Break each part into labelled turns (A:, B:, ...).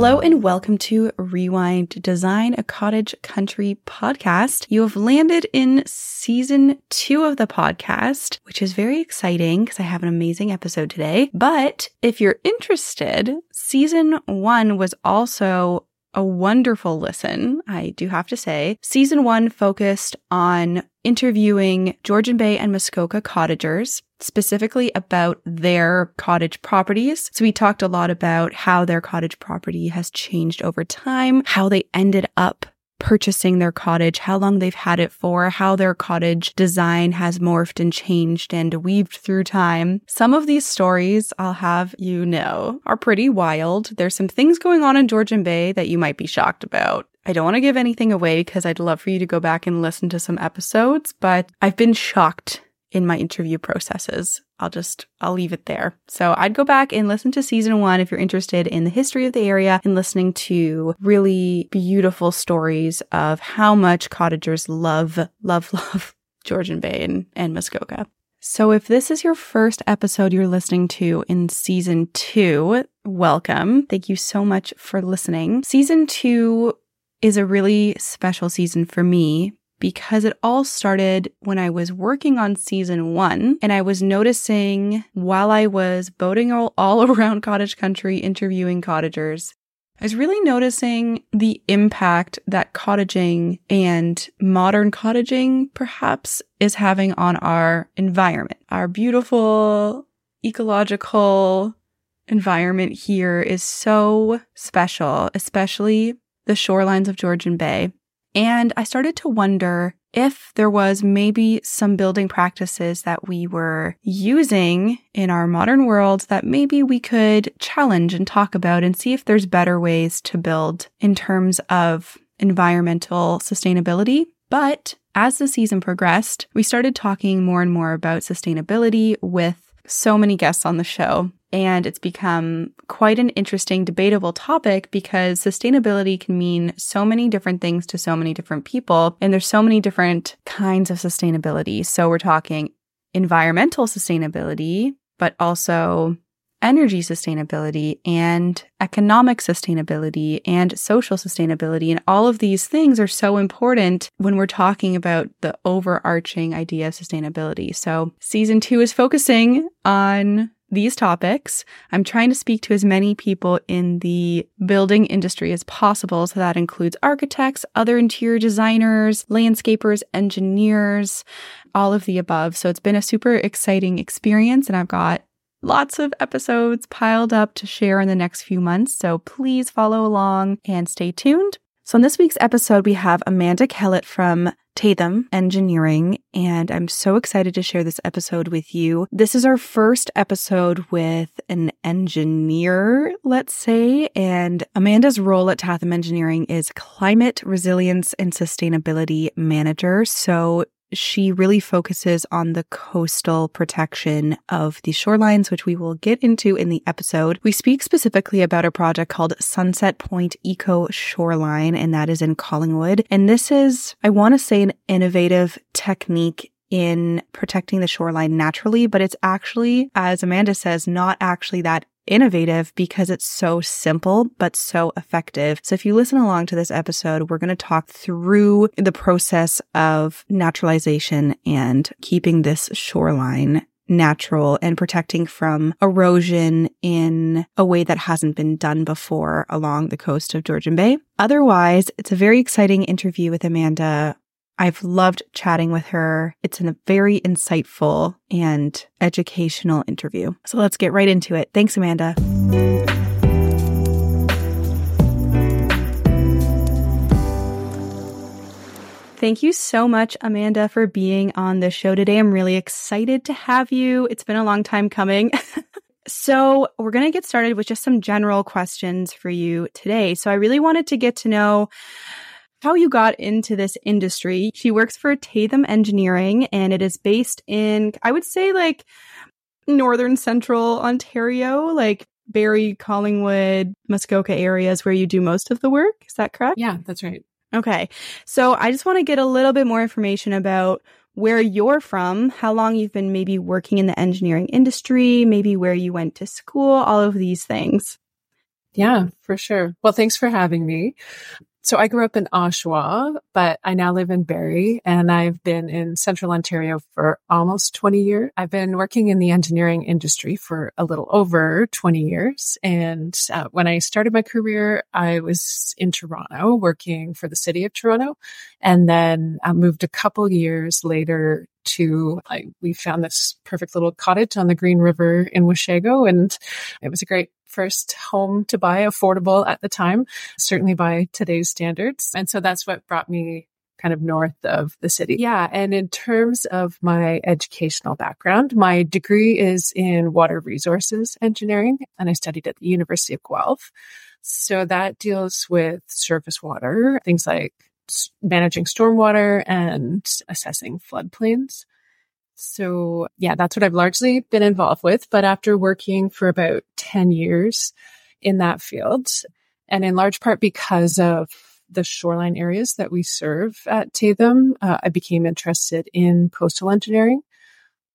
A: Hello and welcome to Rewind Design a Cottage Country podcast. You have landed in season two of the podcast, which is very exciting because I have an amazing episode today. But if you're interested, season one was also a wonderful listen, I do have to say. Season one focused on interviewing Georgian Bay and Muskoka cottagers, specifically about their cottage properties. So we talked a lot about how their cottage property has changed over time, how they ended up purchasing their cottage, how long they've had it for, how their cottage design has morphed and changed and weaved through time. Some of these stories, I'll have you know, are pretty wild. There's some things going on in Georgian Bay that you might be shocked about. I don't want to give anything away because I'd love for you to go back and listen to some episodes, but I've been shocked in my interview processes. I'll just, I'll leave it there. So I'd go back and listen to season one if you're interested in the history of the area and listening to really beautiful stories of how much cottagers love, love, love Georgian Bay and, and Muskoka. So if this is your first episode you're listening to in season two, welcome. Thank you so much for listening. Season two is a really special season for me because it all started when I was working on season one and I was noticing while I was boating all, all around cottage country interviewing cottagers, I was really noticing the impact that cottaging and modern cottaging perhaps is having on our environment. Our beautiful ecological environment here is so special, especially the shorelines of Georgian Bay. And I started to wonder if there was maybe some building practices that we were using in our modern world that maybe we could challenge and talk about and see if there's better ways to build in terms of environmental sustainability. But as the season progressed, we started talking more and more about sustainability with so many guests on the show. And it's become quite an interesting, debatable topic because sustainability can mean so many different things to so many different people. And there's so many different kinds of sustainability. So we're talking environmental sustainability, but also energy sustainability and economic sustainability and social sustainability. And all of these things are so important when we're talking about the overarching idea of sustainability. So season two is focusing on these topics. I'm trying to speak to as many people in the building industry as possible. So that includes architects, other interior designers, landscapers, engineers, all of the above. So it's been a super exciting experience and I've got lots of episodes piled up to share in the next few months. So please follow along and stay tuned. So in this week's episode, we have Amanda Kellett from Tatham Engineering, and I'm so excited to share this episode with you. This is our first episode with an engineer, let's say, and Amanda's role at Tatham Engineering is Climate Resilience and Sustainability Manager. So she really focuses on the coastal protection of the shorelines, which we will get into in the episode. We speak specifically about a project called Sunset Point Eco Shoreline, and that is in Collingwood. And this is, I want to say, an innovative technique in protecting the shoreline naturally, but it's actually, as Amanda says, not actually that innovative because it's so simple, but so effective. So if you listen along to this episode, we're going to talk through the process of naturalization and keeping this shoreline natural and protecting from erosion in a way that hasn't been done before along the coast of Georgian Bay. Otherwise, it's a very exciting interview with Amanda I've loved chatting with her. It's a very insightful and educational interview. So let's get right into it. Thanks, Amanda. Thank you so much, Amanda, for being on the show today. I'm really excited to have you. It's been a long time coming. so, we're going to get started with just some general questions for you today. So, I really wanted to get to know how you got into this industry. She works for Tatham Engineering and it is based in, I would say, like northern central Ontario, like Barrie, Collingwood, Muskoka areas where you do most of the work. Is that correct?
B: Yeah, that's right.
A: Okay. So I just want to get a little bit more information about where you're from, how long you've been maybe working in the engineering industry, maybe where you went to school, all of these things.
B: Yeah, for sure. Well, thanks for having me. So I grew up in Oshawa, but I now live in Barrie and I've been in central Ontario for almost 20 years. I've been working in the engineering industry for a little over 20 years. And uh, when I started my career, I was in Toronto working for the city of Toronto. And then I moved a couple years later to like we found this perfect little cottage on the Green River in Washago and it was a great first home to buy affordable at the time, certainly by today's standards. And so that's what brought me kind of north of the city. Yeah. And in terms of my educational background, my degree is in water resources engineering and I studied at the University of Guelph. So that deals with surface water, things like managing stormwater and assessing floodplains. So yeah, that's what I've largely been involved with. But after working for about 10 years in that field, and in large part because of the shoreline areas that we serve at Tatham, uh, I became interested in coastal engineering.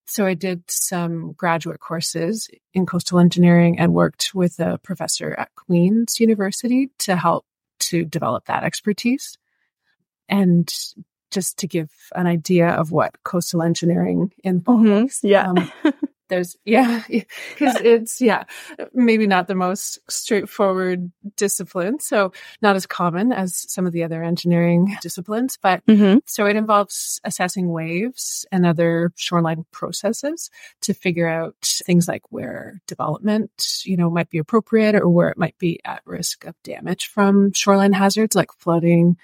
B: So I did some graduate courses in coastal engineering and worked with a professor at Queen's University to help to develop that expertise. And just to give an idea of what coastal engineering involves.
A: Mm-hmm. Yeah. Um,
B: there's, yeah, because it's, yeah, maybe not the most straightforward discipline. So not as common as some of the other engineering disciplines, but mm-hmm. so it involves assessing waves and other shoreline processes to figure out things like where development, you know, might be appropriate or where it might be at risk of damage from shoreline hazards like flooding,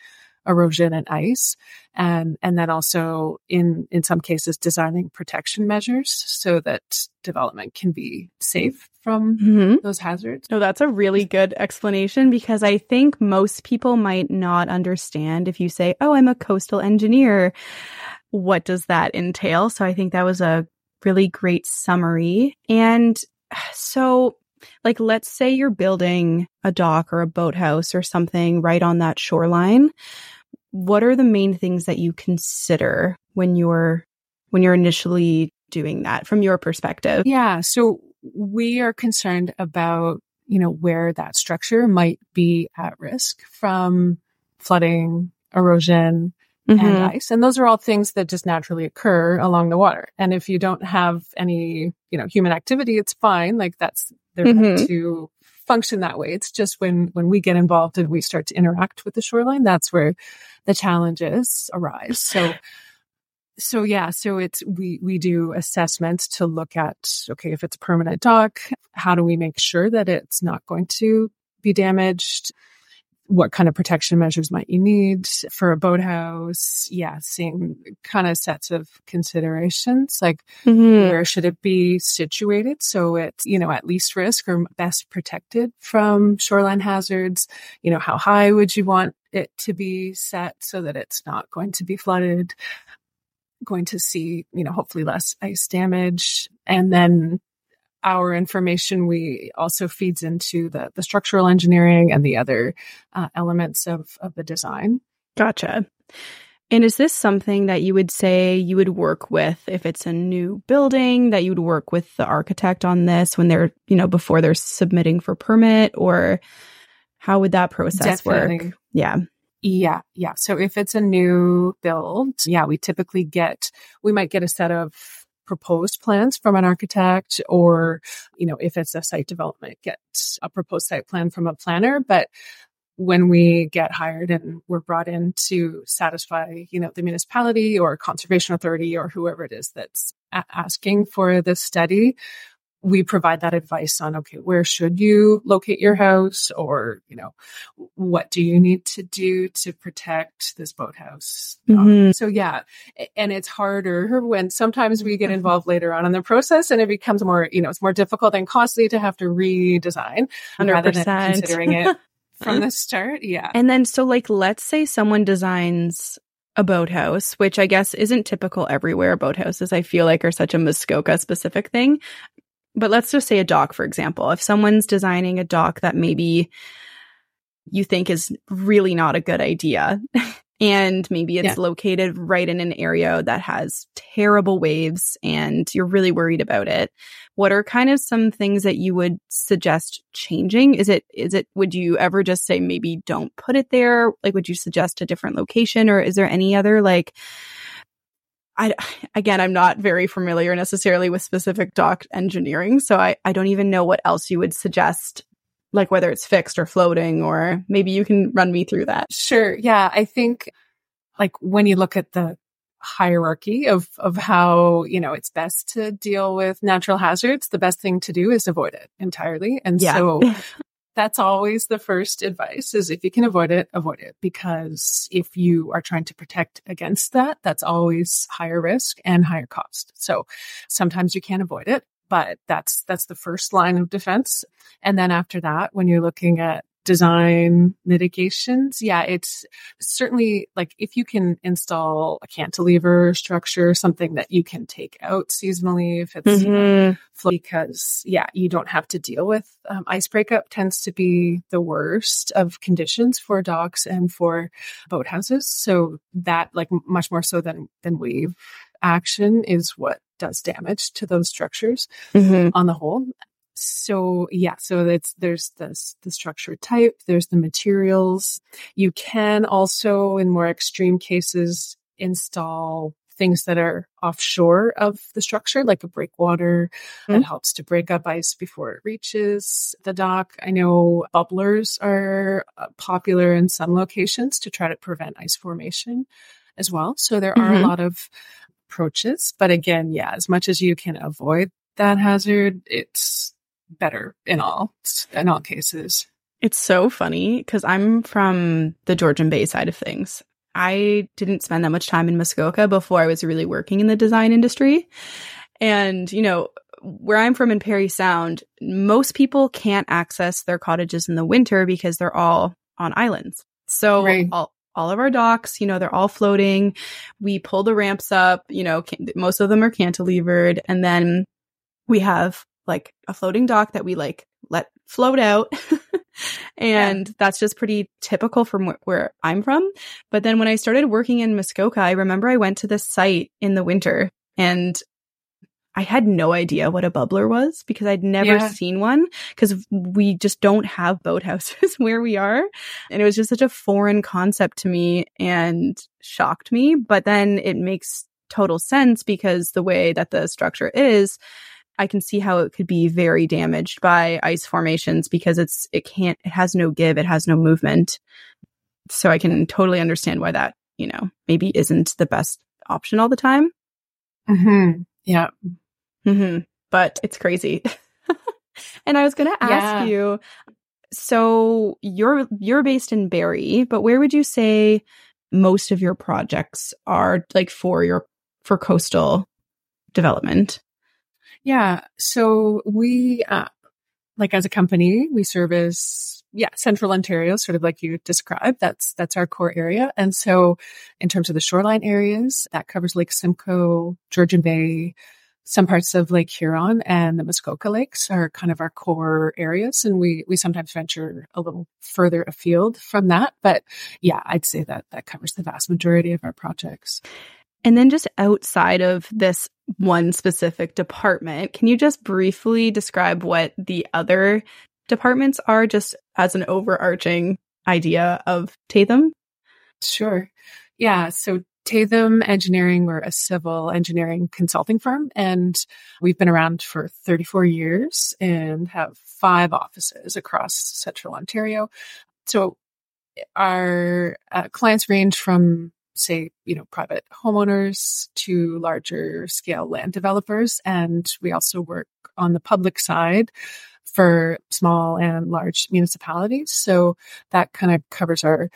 B: erosion and ice and and then also in in some cases designing protection measures so that development can be safe from mm-hmm. those hazards.
A: No, that's a really good explanation because I think most people might not understand if you say, "Oh, I'm a coastal engineer." What does that entail? So I think that was a really great summary. And so like let's say you're building a dock or a boathouse or something right on that shoreline what are the main things that you consider when you're when you're initially doing that from your perspective?
B: Yeah, so we are concerned about, you know, where that structure might be at risk from flooding, erosion, mm-hmm. and ice. And those are all things that just naturally occur along the water. And if you don't have any, you know, human activity, it's fine. Like that's, they're mm-hmm. to function that way. It's just when, when we get involved and we start to interact with the shoreline, that's where the challenges arise. So, so yeah, so it's, we, we do assessments to look at, okay, if it's a permanent dock, how do we make sure that it's not going to be damaged? What kind of protection measures might you need for a boathouse? Yeah, same kind of sets of considerations. Like mm-hmm. where should it be situated so it's, you know, at least risk or best protected from shoreline hazards? You know, how high would you want it to be set so that it's not going to be flooded? Going to see, you know, hopefully less ice damage. And then our information we also feeds into the, the structural engineering and the other uh, elements of, of the design.
A: Gotcha. And is this something that you would say you would work with if it's a new building that you would work with the architect on this when they're, you know, before they're submitting for permit or how would that process Definitely. work? Yeah.
B: Yeah, yeah. So if it's a new build, yeah, we typically get, we might get a set of proposed plans from an architect or, you know, if it's a site development, get a proposed site plan from a planner. But when we get hired and we're brought in to satisfy, you know, the municipality or conservation authority or whoever it is that's a- asking for the study, we provide that advice on okay where should you locate your house or you know what do you need to do to protect this boathouse mm-hmm. um, so yeah and it's harder when sometimes we get involved later on in the process and it becomes more you know it's more difficult and costly to have to redesign 100%. rather than considering it from the start yeah
A: and then so like let's say someone designs a boathouse, which I guess isn't typical everywhere. Boathouses, I feel like, are such a Muskoka specific thing but let's just say a dock, for example. If someone's designing a dock that maybe you think is really not a good idea, and maybe it's yeah. located right in an area that has terrible waves and you're really worried about it, what are kind of some things that you would suggest changing? Is it, is it, would you ever just say maybe don't put it there? Like, would you suggest a different location or is there any other like, I, again, I'm not very familiar necessarily with specific dock engineering. So I, I don't even know what else you would suggest, like whether it's fixed or floating, or maybe you can run me through that.
B: Sure. Yeah. I think like when you look at the hierarchy of, of how, you know, it's best to deal with natural hazards, the best thing to do is avoid it entirely. And yeah. so that's always the first advice is if you can avoid it, avoid it. Because if you are trying to protect against that, that's always higher risk and higher cost. So sometimes you can't avoid it, but that's, that's the first line of defense. And then after that, when you're looking at design mitigations. Yeah, it's certainly like if you can install a cantilever structure, something that you can take out seasonally if it's mm-hmm. because yeah, you don't have to deal with um, ice breakup tends to be the worst of conditions for docks and for boathouses. So that like much more so than than wave action is what does damage to those structures mm-hmm. on the whole so yeah, so it's there's this the structure type, there's the materials. You can also, in more extreme cases, install things that are offshore of the structure, like a breakwater mm-hmm. that helps to break up ice before it reaches the dock. I know bubblers are uh, popular in some locations to try to prevent ice formation as well. So there are mm-hmm. a lot of approaches, but again, yeah, as much as you can avoid that hazard, it's better in all in all cases.
A: It's so funny because I'm from the Georgian Bay side of things. I didn't spend that much time in Muskoka before I was really working in the design industry. And, you know, where I'm from in Parry Sound, most people can't access their cottages in the winter because they're all on islands. So right. all, all of our docks, you know, they're all floating. We pull the ramps up, you know, can, most of them are cantilevered. And then we have like a floating dock that we like let float out. and yeah. that's just pretty typical from wh- where I'm from. But then when I started working in Muskoka, I remember I went to this site in the winter and I had no idea what a bubbler was because I'd never yeah. seen one because we just don't have boathouses where we are. And it was just such a foreign concept to me and shocked me. But then it makes total sense because the way that the structure is, I can see how it could be very damaged by ice formations because it's it can't it has no give, it has no movement. So I can totally understand why that, you know, maybe isn't the best option all the time.
B: Mhm. Yeah.
A: Mhm. But it's crazy. and I was going to ask yeah. you so you're you're based in Barrie, but where would you say most of your projects are like for your for coastal development?
B: Yeah. So we, uh, like as a company, we service, yeah, central Ontario, sort of like you described. That's, that's our core area. And so in terms of the shoreline areas, that covers Lake Simcoe, Georgian Bay, some parts of Lake Huron and the Muskoka Lakes are kind of our core areas. And we, we sometimes venture a little further afield from that. But yeah, I'd say that that covers the vast majority of our projects.
A: And then just outside of this one specific department, can you just briefly describe what the other departments are just as an overarching idea of Tatham?
B: Sure. Yeah. So Tatham Engineering, we're a civil engineering consulting firm and we've been around for 34 years and have five offices across central Ontario. So our uh, clients range from say, you know, private homeowners to larger scale land developers. And we also work on the public side for small and large municipalities. So that kind of covers our,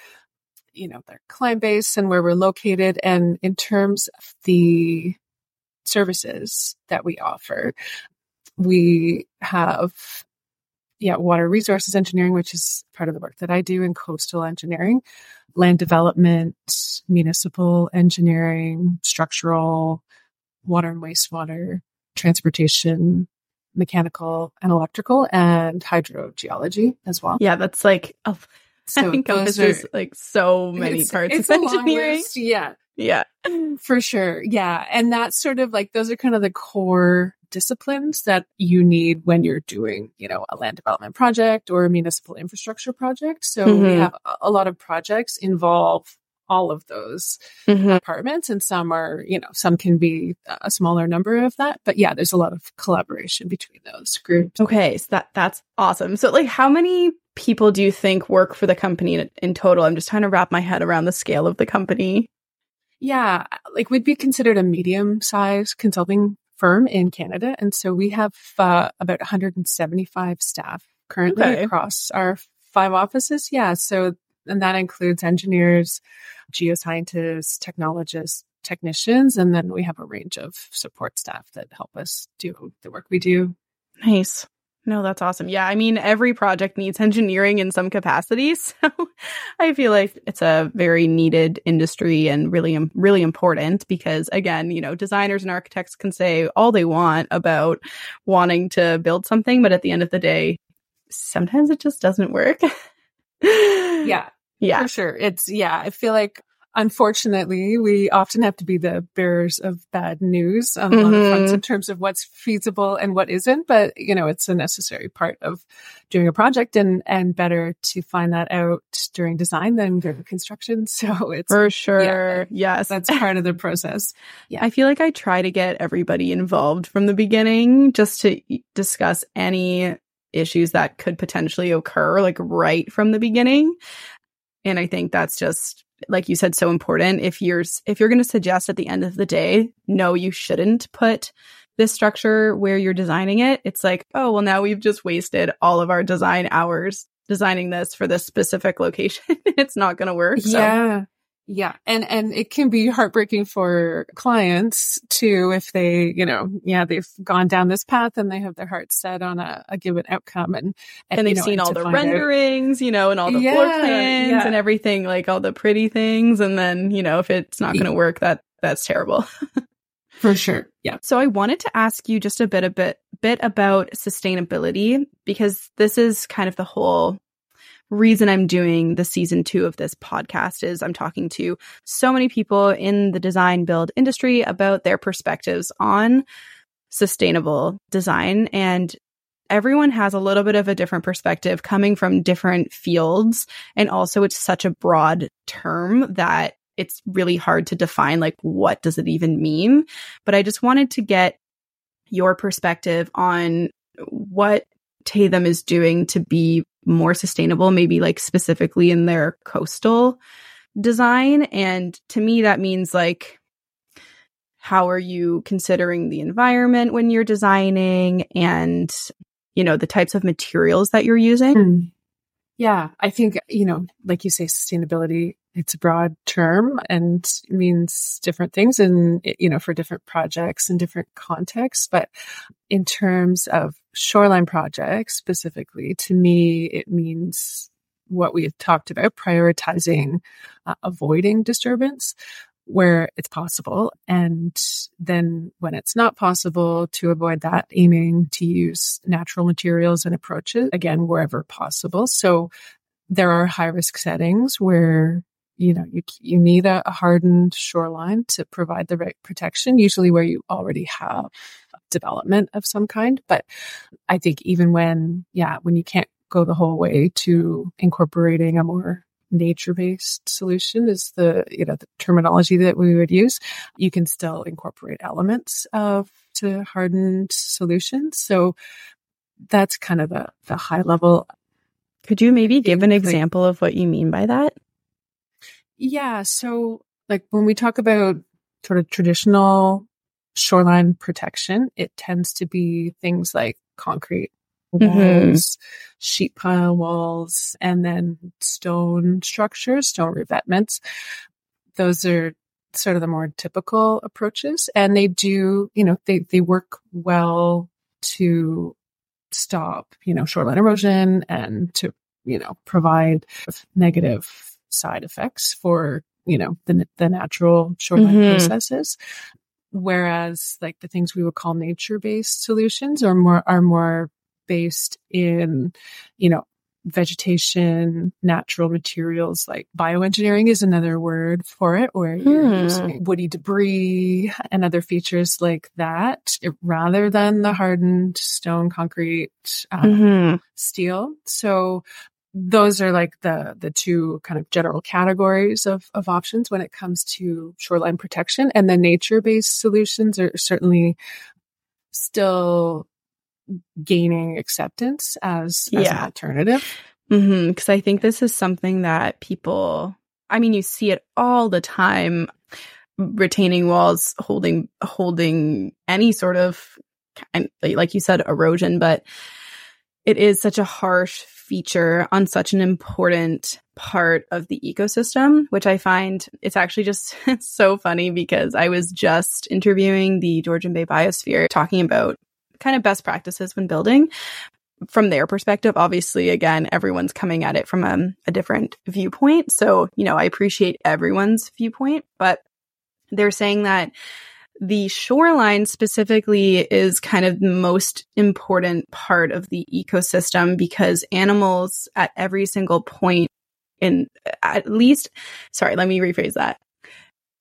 B: you know, their client base and where we're located. And in terms of the services that we offer, we have yeah, water resources engineering, which is part of the work that I do in coastal engineering land development, municipal engineering, structural, water and wastewater, transportation, mechanical and electrical, and hydrogeology as well.
A: Yeah, that's like, oh, so encompasses are, like so many parts
B: it's
A: of engineering.
B: Yeah.
A: Yeah.
B: For sure. Yeah. And that's sort of like, those are kind of the core disciplines that you need when you're doing, you know, a land development project or a municipal infrastructure project. So mm-hmm. we have a lot of projects involve all of those mm-hmm. departments and some are, you know, some can be a smaller number of that. But yeah, there's a lot of collaboration between those groups.
A: Okay. So that, that's awesome. So like how many people do you think work for the company in, in total? I'm just trying to wrap my head around the scale of the company.
B: Yeah, like we'd be considered a medium sized consulting firm in Canada. And so we have uh, about 175 staff currently okay. across our five offices. Yeah. So, and that includes engineers, geoscientists, technologists, technicians, and then we have a range of support staff that help us do the work we do.
A: Nice. No, that's awesome. Yeah, I mean, every project needs engineering in some capacity. So I feel like it's a very needed industry and really, really important because, again, you know, designers and architects can say all they want about wanting to build something, but at the end of the day, sometimes it just doesn't work.
B: yeah. Yeah. For sure. It's, yeah, I feel like unfortunately, we often have to be the bearers of bad news on mm-hmm. a lot of fronts in terms of what's feasible and what isn't. But you know, it's a necessary part of doing a project, and and better to find that out during design than during construction. So it's
A: for sure, yeah, yes,
B: that's part of the process.
A: Yeah, I feel like I try to get everybody involved from the beginning, just to discuss any issues that could potentially occur, like right from the beginning. And I think that's just like you said, so important. If you're, if you're going to suggest at the end of the day, no, you shouldn't put this structure where you're designing it, it's like, oh, well, now we've just wasted all of our design hours designing this for this specific location. it's not going to work.
B: So. Yeah. Yeah. And, and it can be heartbreaking for clients too, if they, you know, yeah, they've gone down this path and they have their heart set on a, a given outcome and,
A: and, and they've
B: know,
A: seen all the renderings, out, you know, and all the yeah, floor plans yeah. and everything, like all the pretty things. And then, you know, if it's not going to work, that, that's terrible.
B: For sure. Yeah.
A: So I wanted to ask you just a bit a bit bit about sustainability because this is kind of the whole reason I'm doing the season two of this podcast is I'm talking to so many people in the design build industry about their perspectives on sustainable design. And everyone has a little bit of a different perspective coming from different fields. And also it's such a broad term that it's really hard to define like what does it even mean but i just wanted to get your perspective on what Tatham is doing to be more sustainable, maybe like specifically in their coastal design. And to me, that means like, how are you considering the environment when you're designing and, you know, the types of materials that you're using? Mm.
B: Yeah, I think, you know, like you say, sustainability, it's a broad term and means different things and, you know, for different projects and different contexts. But in terms of shoreline projects specifically, to me, it means what we have talked about, prioritizing uh, avoiding disturbance where it's possible. And then when it's not possible to avoid that, aiming to use natural materials and approaches again, wherever possible. So there are high risk settings where you know you you need a, a hardened shoreline to provide the right protection usually where you already have development of some kind. But i think even when yeah when you can't go the whole way to incorporating a more nature-based solution is the you know the terminology that we would use you can still incorporate elements of to hardened solutions. So that's kind of the, the high level.
A: Could you maybe give an example of what you mean by that?
B: Yeah. So like when we talk about sort of traditional shoreline protection it tends to be things like concrete Mm-hmm. walls, mm-hmm. sheet pile walls, and then stone structures, stone revetments. Those are sort of the more typical approaches. And they do, you know, they, they work well to stop, you know, shoreline erosion and to, you know, provide negative side effects for, you know, the, the natural shoreline mm-hmm. processes. Whereas like the things we would call nature based solutions are more, are more based in, you know, vegetation, natural materials like bioengineering is another word for it, where you're
A: Hmm.
B: using woody debris and other features like that rather than the hardened stone, concrete, uh,
A: Mhm.
B: steel. So those are like the the two kind of general categories of of options when it comes to shoreline protection and the nature based solutions are certainly still gaining acceptance as, as an
A: Yeah.
B: alternative.
A: Mm-hmm. Because I think this is something that people, I mean, you see it all the time. Retaining walls holding holding any sort of like you said, erosion, but it is such a harsh feature on such an important part of the ecosystem, which I find it's actually just it's so funny because I was just interviewing the Georgian Bay Biosphere talking about kind of best practices when building from their perspective, obviously, again, everyone's coming at it from a, a different viewpoint. So, you know, I appreciate everyone's viewpoint, but they're saying that the shoreline specifically is kind of the most important part of the ecosystem because animals at every single point in at least, sorry, let me rephrase that.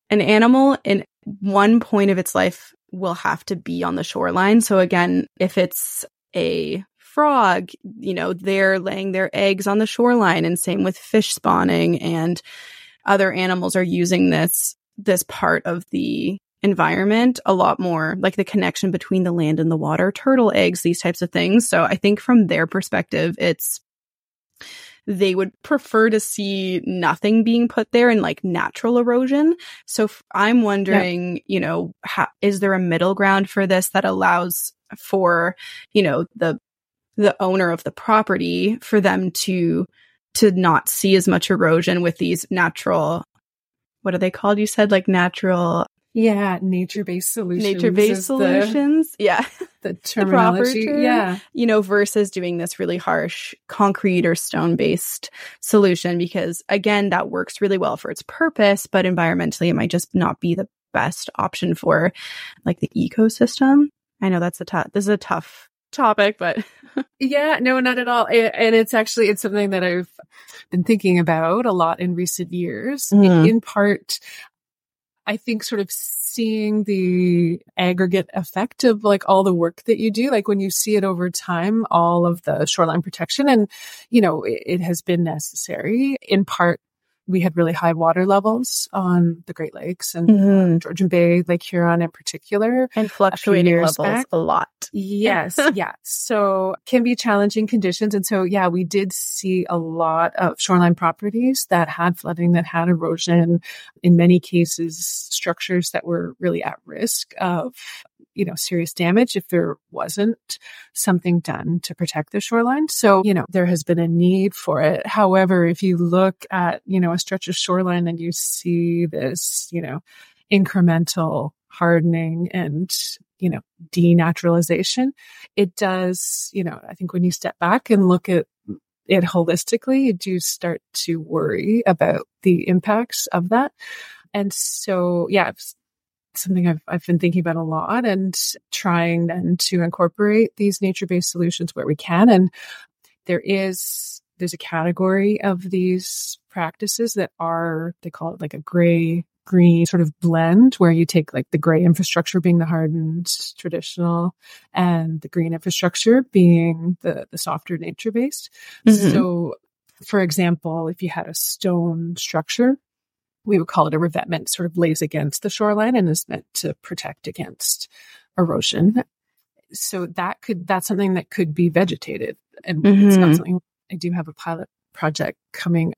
A: An animal in one point of its life will have to be on the shoreline. So again, if it's a frog, you know, they're laying their eggs on the shoreline and same with fish spawning and other animals are using this this part of the environment a lot more like the connection between the land and the water turtle eggs these types of things. So i think from their perspective it's they would prefer to see nothing being put there and like natural erosion. So i'm wondering you know how, is there a middle ground for this that allows for you know the the owner of the property for them to to not see as much erosion with these natural what are they called you said? Like natural
B: Yeah, nature based solutions.
A: nature based
B: is the-
A: solutions yeah
B: The, terminology.
A: term.
B: yeah.
A: you know versus doing this really harsh concrete or stone based solution because again that works really well for its purpose but environmentally it might just not be the best option for like the ecosystem i know that's a tough this is a tough topic but
B: Yeah, no, not at all. And it's actually, it's something that I've been thinking about a lot in recent years. In-
A: Mhm.
B: In part, I think sort of seeing the aggregate effect of like all the work that you do, like when you see it over time, all of the shoreline protection and, you know, it, it has been necessary in part. We had really high water levels on the Great Lakes and uh, mm-hmm. Georgian Bay, Lake Huron in particular.
A: and fluctuating levels
B: back.
A: a lot
B: Yes, yeah. So can be challenging conditions. And so, yeah, we did see a lot of shoreline properties that had flooding, that had erosion, in many cases, structures that were really at risk of, you know, serious damage if there wasn't something done to protect the shoreline. So, you know, there has been a need for it. However, if you look at, you know, a stretch of shoreline and you see this, you know, incremental hardening and you know denaturalization it does you know i think when you step back and look at it holistically you do start to worry about the impacts of that and so yeah something I've, I've been thinking about a lot and trying then to incorporate these nature-based solutions where we can and there is there's a category of these practices that are they call it like a gray green sort of blend where you take like the gray infrastructure being the hardened traditional and the green infrastructure being the the softer nature based
A: Mhm.
B: so for example if you had a stone structure we would call it a revetment sort of lays against the shoreline and is meant to protect against erosion so that could that's something that could be vegetated and it's not
A: Mhm.
B: something i do have a pilot project coming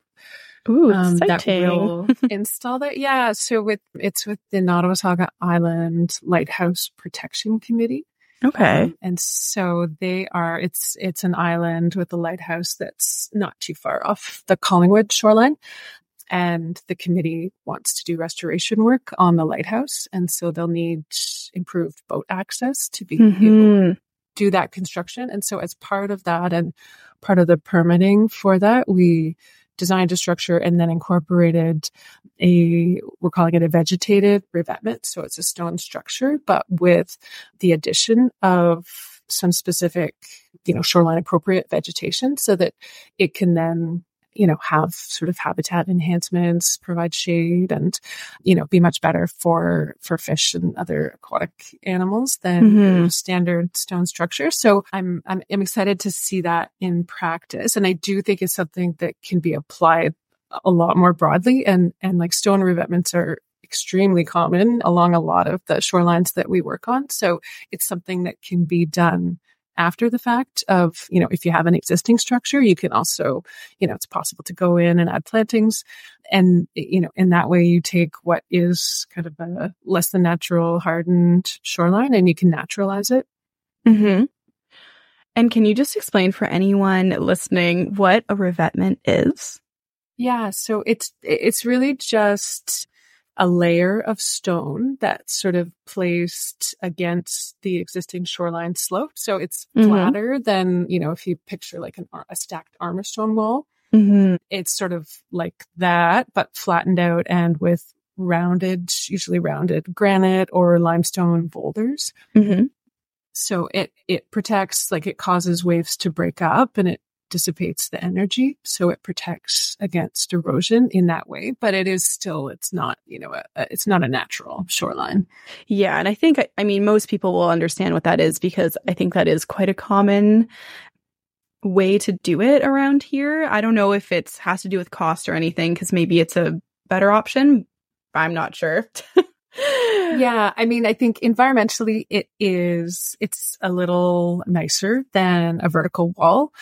A: Ooh,
B: um, that will install that. Yeah. So with it's with the Nottawasaga Island Lighthouse Protection Committee.
A: okay.
B: Um, and so they are it's it's an island with a lighthouse that's not too far off the Collingwood shoreline. And the committee wants to do restoration work on the lighthouse. And so they'll need improved boat access to be able
A: Mhm.
B: do that construction. And so as part of that and part of the permitting for that, we designed a structure and then incorporated a, we're calling it a vegetated revetment. So it's a stone structure, but with the addition of some specific, you know, shoreline appropriate vegetation so that it can then you know, have sort of habitat enhancements, provide shade and, you know, be much better for, for fish and other aquatic animals than mm-hmm. standard stone structure. So I'm, I'm, I'm excited to see that in practice. And I do think it's something that can be applied a lot more broadly and, and like stone revetments are extremely common along a lot of the shorelines that we work on. So it's something that can be done after the fact of, you know, if you have an existing structure, you can also, you know, it's possible to go in and add plantings. And, you know, in that way you take what is kind of a less than natural hardened shoreline and you can naturalize it.
A: Mm-hmm. And can you just explain for anyone listening what a revetment is?
B: Yeah, so it's it's really just a layer of stone that's sort of placed against the existing shoreline slope. So it's mm-hmm. flatter than, you know, if you picture like an, a stacked armor stone wall, mm-hmm. it's sort of like that, but flattened out and with rounded, usually rounded granite or limestone boulders. Mm-hmm. So it, it protects, like it causes waves to break up and it dissipates the energy. So it protects against erosion in that way, but it is still, it's not, you know, a, a, it's not a natural shoreline.
A: Yeah. And I think, I mean, most people will understand what that is because I think that is quite a common way to do it around here. I don't know if it has to do with cost or anything because maybe it's a better option. I'm not sure.
B: yeah, I mean, I think environmentally it is, it's a little nicer than a vertical wall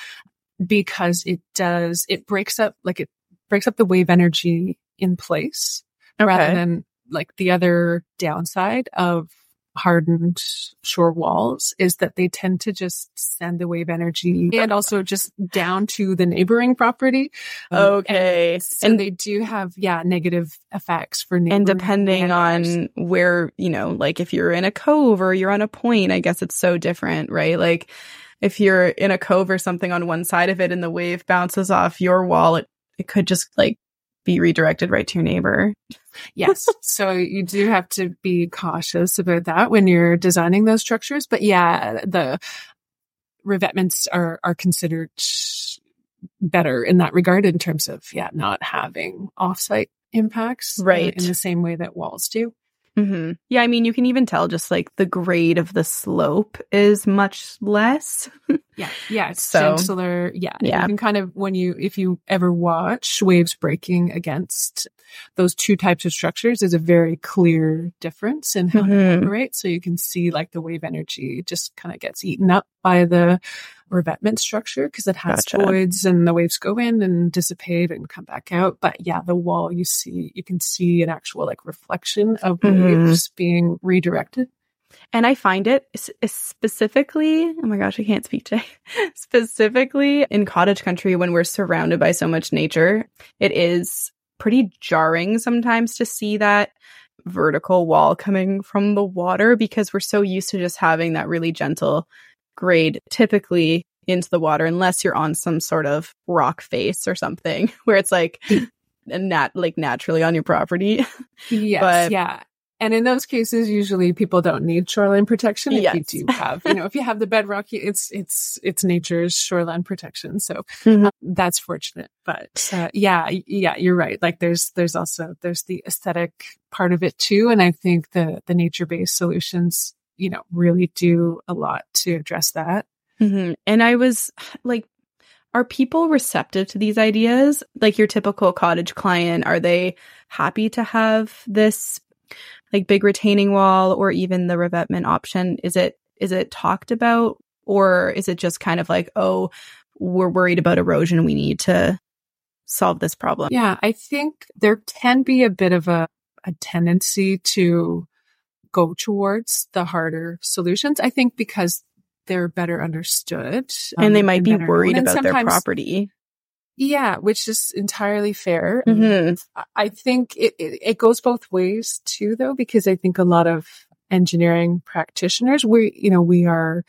B: because it does, it breaks up, like it breaks up the wave energy in place okay. rather than like the other downside of hardened shore walls is that they tend to just send the wave energy and also just down to the neighboring property.
A: Um, okay.
B: And, so and they do have, yeah, negative effects for
A: And depending on where, you know, like if you're in a cove or you're on a point, I guess it's so different, right? Like, if you're in a cove or something on one side of it and the wave bounces off your wall, it, it could just like be redirected right to your neighbor.
B: yes. So you do have to be cautious about that when you're designing those structures. But yeah, the revetments are, are considered better in that regard in terms of, yeah, not having offsite impacts.
A: Uh, right.
B: in the same way that walls do.
A: Mm-hmm. Yeah, I mean, you can even tell just like the grade of the slope is much less.
B: yeah, yeah, it's so, gentler. Yeah, yeah. You can kind of when you if you ever watch waves breaking against those two types of structures, is a very clear difference in how mm-hmm. they operate. So you can see like the wave energy just kind of gets eaten up by the revetment structure because it has gotcha. voids and the waves go in and dissipate and come back out. But yeah, the wall you see, you can see an actual like reflection of mm-hmm. waves being redirected.
A: And I find it specifically, oh my gosh, I can't speak today, specifically in cottage country when we're surrounded by so much nature, it is pretty jarring sometimes to see that vertical wall coming from the water because we're so used to just having that really gentle grade typically into the water unless you're on some sort of rock face or something where it's like nat like naturally on your property.
B: Yes. but, yeah. And in those cases, usually people don't need shoreline protection. If yes. you do have, you know, if you have the bedrock, it's, it's, it's nature's shoreline protection. So mm-hmm. um, that's fortunate. But, uh, yeah, yeah, you're right. Like there's, there's also, there's the aesthetic part of it too. And I think the, the nature based solutions you know, really do a lot to address that.
A: Mm-hmm. And I was like, are people receptive to these ideas? Like your typical cottage client, are they happy to have this like big retaining wall or even the revetment option? Is it is it talked about or is it just kind of like, oh, we're worried about erosion, we need to solve this problem?
B: Yeah, I think there can be a bit of a, a tendency to go towards the harder solutions. I think because they're better understood.
A: Um, and they might be worried about their property.
B: Yeah, which is entirely fair. Mm-hmm. I think it, it, it, goes both ways too, though, because I think a lot of engineering practitioners, we, you know, we are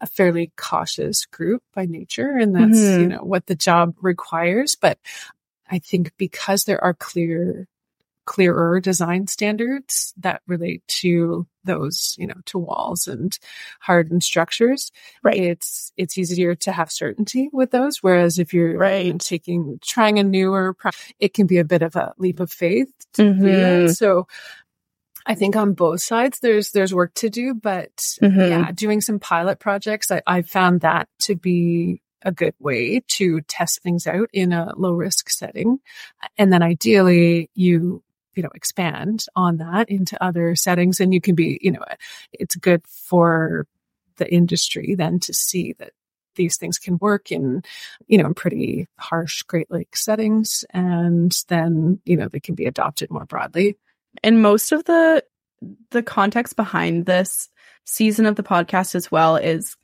B: a fairly cautious group by nature, and that's, mm-hmm. you know, what the job requires. But I think because there are clear clearer design standards that relate to those, you know, to walls and hardened structures.
A: Right.
B: It's, it's easier to have certainty with those. Whereas if you're
A: right.
B: taking, trying a newer, it can be a bit of a leap of faith. Mm-hmm. So I think on both sides, there's, there's work to do, but mm-hmm. yeah, doing some pilot projects, I, I found that to be a good way to test things out in a low risk setting. And then ideally you you know, expand on that into other settings. And you can be, you know, it's good for the industry then to see that these things can work in, you know, in pretty harsh Great Lake settings. And then, you know, they can be adopted more broadly.
A: And most of the, the context behind this season of the podcast as well is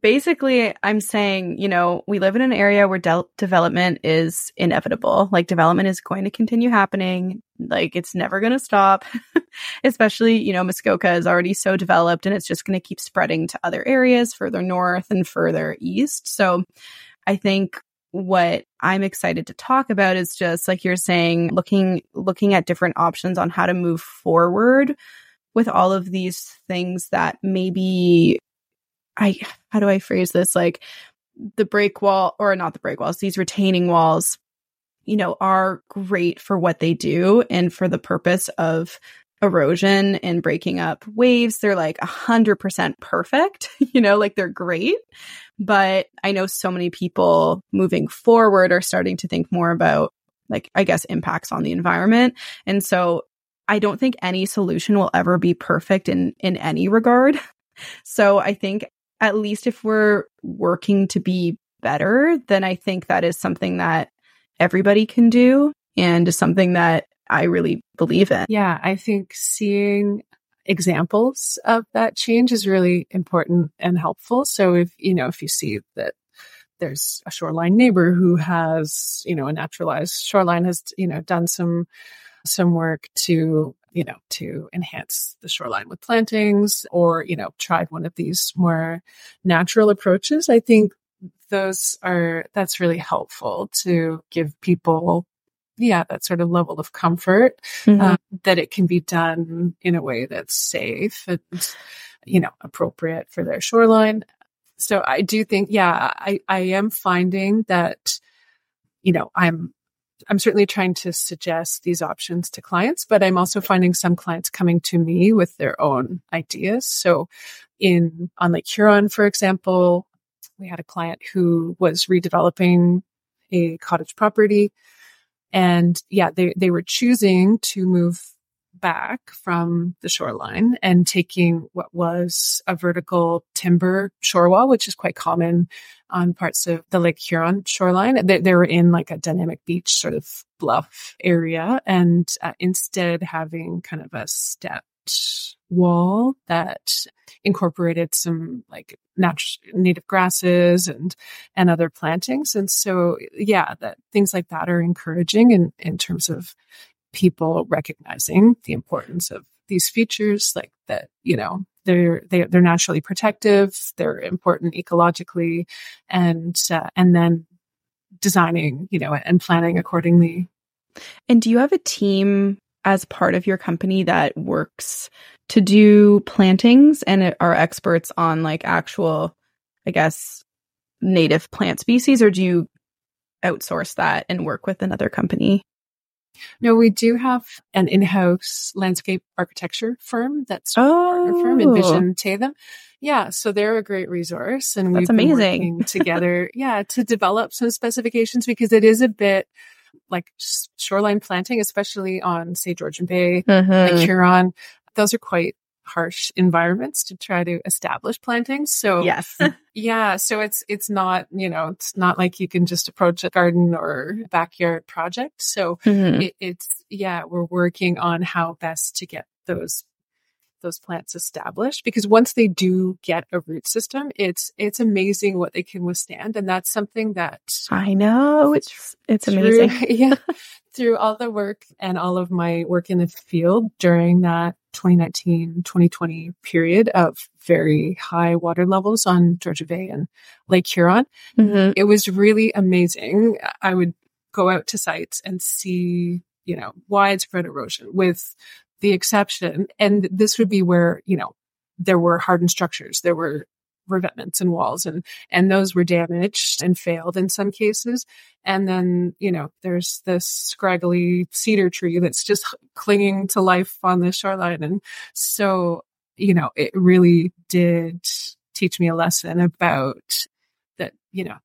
A: basically i'm saying you know we live in an area where de- development is inevitable. Like development is going to continue happening. Like it's never going to stop. Especially you know muskoka is already so developed and it's just going to keep spreading to other areas further north and further east. So i think what i'm excited to talk about is just like you're saying looking looking at different options on how to move forward with all of these things that maybe I how do I phrase this? Like the break wall or not the break walls, these retaining walls, you know, are great for what they do and for the purpose of erosion and breaking up waves. They're like a hundred percent perfect, you know, like they're great. But I know so many people moving forward are starting to think more about like, I guess, impacts on the environment. And so I don't think any solution will ever be perfect in, in any regard. So I think at least if we're working to be better, then I think that is something that everybody can do and is something that I really believe in.
B: Yeah, I think seeing examples of that change is really important and helpful. So if, you know, if you see that there's a shoreline neighbor who has, you know, a naturalized shoreline has, you know, done some some work to you know, to enhance the shoreline with plantings or, you know, tried one of these more natural approaches. I think those are, that's really helpful to give people, yeah, that sort of level of comfort mm-hmm. um, that it can be done in a way that's safe and, you know, appropriate for their shoreline. So I do think, yeah, I, I am finding that, you know, I'm I'm certainly trying to suggest these options to clients, but I'm also finding some clients coming to me with their own ideas. So in on Lake Huron, for example, we had a client who was redeveloping a cottage property. And yeah, they, they were choosing to move back from the shoreline and taking what was a vertical timber shore wall, which is quite common on parts of the Lake Huron shoreline. They, they were in like a dynamic beach sort of bluff area and uh, instead having kind of a stepped wall that incorporated some like natural native grasses and and other plantings and so yeah that things like that are encouraging in in terms of people recognizing the importance of these features like that you know they're they, are they are naturally protective they're important ecologically and uh, and then designing you know and planning accordingly.
A: And do you have a team as part of your company that works to do plantings and are experts on like actual i guess native plant species or do you outsource that and work with another company
B: no, we do have an in-house landscape architecture firm that's
A: oh.
B: partner firm, Envision Tatham. Yeah, so they're a great resource, and
A: that's
B: we've
A: amazing.
B: been working together. yeah, to develop some specifications because it is a bit like shoreline planting, especially on say Georgian Bay, mm-hmm. like Huron. Those are quite harsh environments to try to establish plantings. So
A: yes,
B: yeah. So it's, it's not, you know, it's not like you can just approach a garden or backyard project. So mm-hmm. it, it's, yeah, we're working on how best to get those those plants established because once they do get a root system it's it's amazing what they can withstand and that's something that
A: i know it's it's amazing
B: yeah through all the work and all of my work in the field during that 2019 2020 period of very high water levels on Georgian Bay and Lake Huron. Mm-hmm. It was really amazing. I would go out to sites and see you know, widespread erosion with the exception. And this would be where, you know, there were hardened structures. There were revetments and walls and, and those were damaged and failed in some cases. And then, you know, there's this scraggly cedar tree that's just clinging to life on the shoreline. And so, you know, it really did teach me a lesson about that, you know,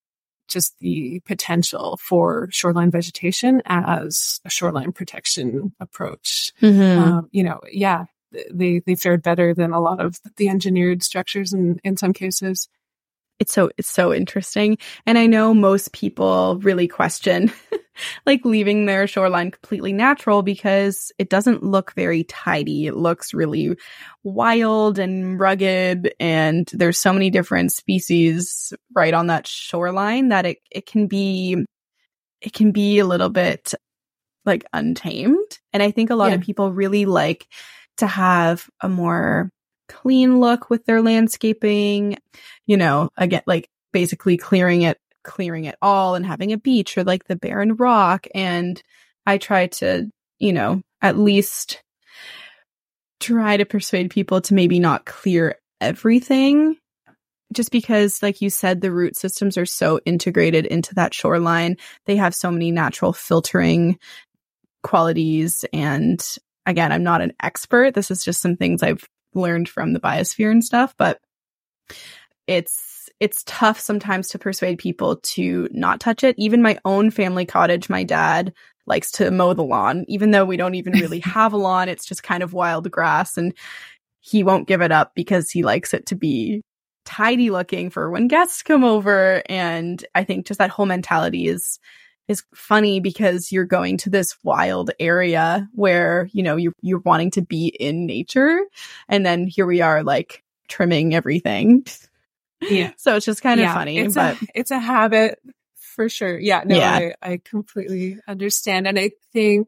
B: just the potential for shoreline vegetation as a shoreline protection approach. Mm-hmm. Um, you know, yeah, they they fared better than a lot of the engineered structures in in some cases.
A: It's so it's so interesting. And i know most people really question like leaving their shoreline completely natural because it doesn't look very tidy. It looks really wild and rugged and there's so many different species right on that shoreline that it it can be it can be a little bit like untamed. And i think a lot yeah. of people really like to have a more clean look with their landscaping, you know, again, like basically clearing it, clearing it all and having a beach or like the barren rock. And I try to, you know, at least try to persuade people to maybe not clear everything just because like you said the root systems are so integrated into that shoreline they have so many natural filtering qualities and again, I'm not an expert. This is just some things I've learned from the biosphere and stuff, but it's it's tough sometimes to persuade people to not touch it. Even my own family cottage, my dad likes to mow the lawn, even though we don't even really have a lawn. It's just kind of wild grass and he won't give it up because he likes it to be tidy looking for when guests come over. And I think just that whole mentality is is funny because you're going to this wild area where, you know, you you're wanting to be in nature. And then here we are like trimming everything.
B: Yeah.
A: so it's just kind of yeah, funny.
B: It's
A: but
B: a, it's a habit for sure. Yeah. No, yeah. I, I completely understand. And I think,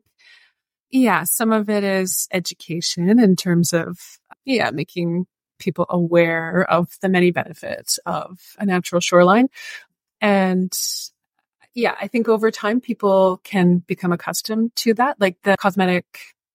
B: yeah, some of it is education in terms of, yeah, making people aware of the many benefits of a natural shoreline. And yeah, I think over time people can become accustomed to that. Like the cosmetic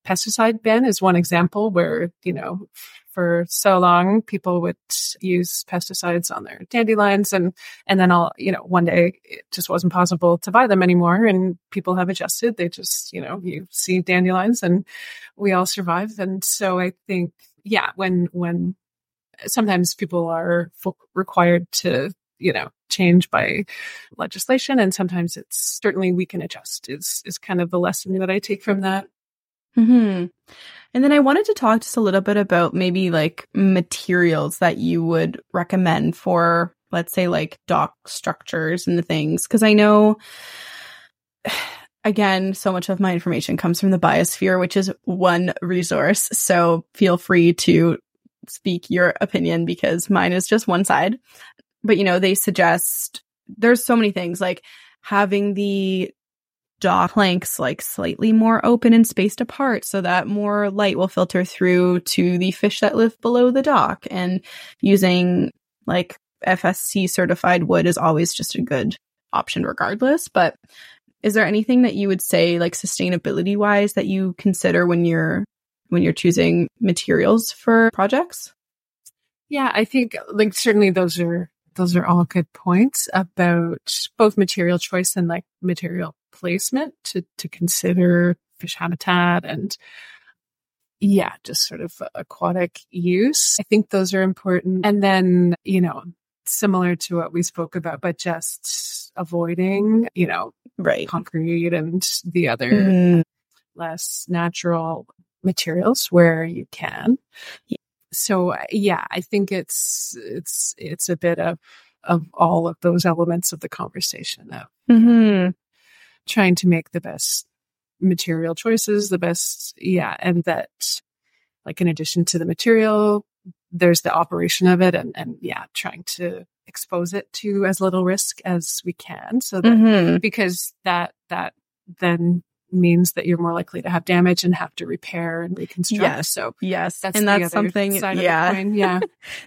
B: pesticide ban is one example where, you know, for so long people would use pesticides on their dandelions and and then all you know one day it just wasn't possible to buy them anymore and people have adjusted they just you know you see dandelions and we all survive and so i think yeah when when sometimes people are required to you know, change by legislation. And sometimes it's certainly we can adjust is, is kind of the lesson that I take from that.
A: Hmm. And then I wanted to talk just a little bit about maybe like materials that you would recommend for, let's say, like dock structures and the things. Cause I know, again, so much of my information comes from the biosphere, which is one resource. So feel free to speak your opinion because mine is just one side but you know, they suggest there's so many things like having the dock planks like slightly more open and spaced apart so that more light will filter through to the fish that live below the dock. And using like FSC certified wood is always just a good option regardless. But is there anything that you would say like sustainability wise that you consider when you're when you're choosing materials for projects?
B: Yeah i think like certainly those are those are all good points about both material choice and like material placement to, to consider fish habitat and yeah, just sort of aquatic use. I think those are important. And then, you know, similar to what we spoke about, but just avoiding, you know,
A: right.
B: concrete and the other mm. less natural materials where you can so yeah, I think it's it's it's a bit of of all of those elements of the conversation of mm-hmm. trying to make the best material choices, the best yeah, and that like in addition to the material, there's the operation of it, and and yeah, trying to expose it to as little risk as we can, so that mm-hmm. because that that then means that you're more likely to have damage and have to repair and reconstruct.
A: Yes.
B: So
A: Yes.
B: that's
A: and that's something,
B: side of the
A: yeah.
B: Yeah.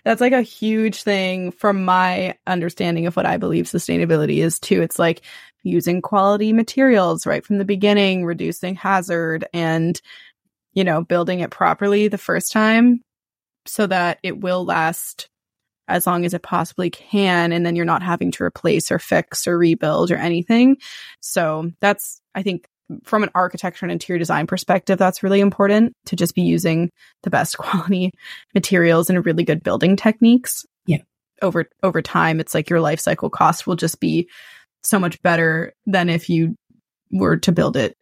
A: that's like a huge thing from my understanding of what I believe sustainability is too. It's like using quality materials right from the beginning, reducing hazard and, you know, building it properly the first time so that it will last as long as it possibly can. And then you're not having to replace or fix or rebuild or anything. So that's, I think, from an architecture and interior design perspective, that's really important to just be using the best quality materials and really good building techniques.
B: Yeah.
A: Over over time, it's like your life cycle cost will just be so much better than if you were to build it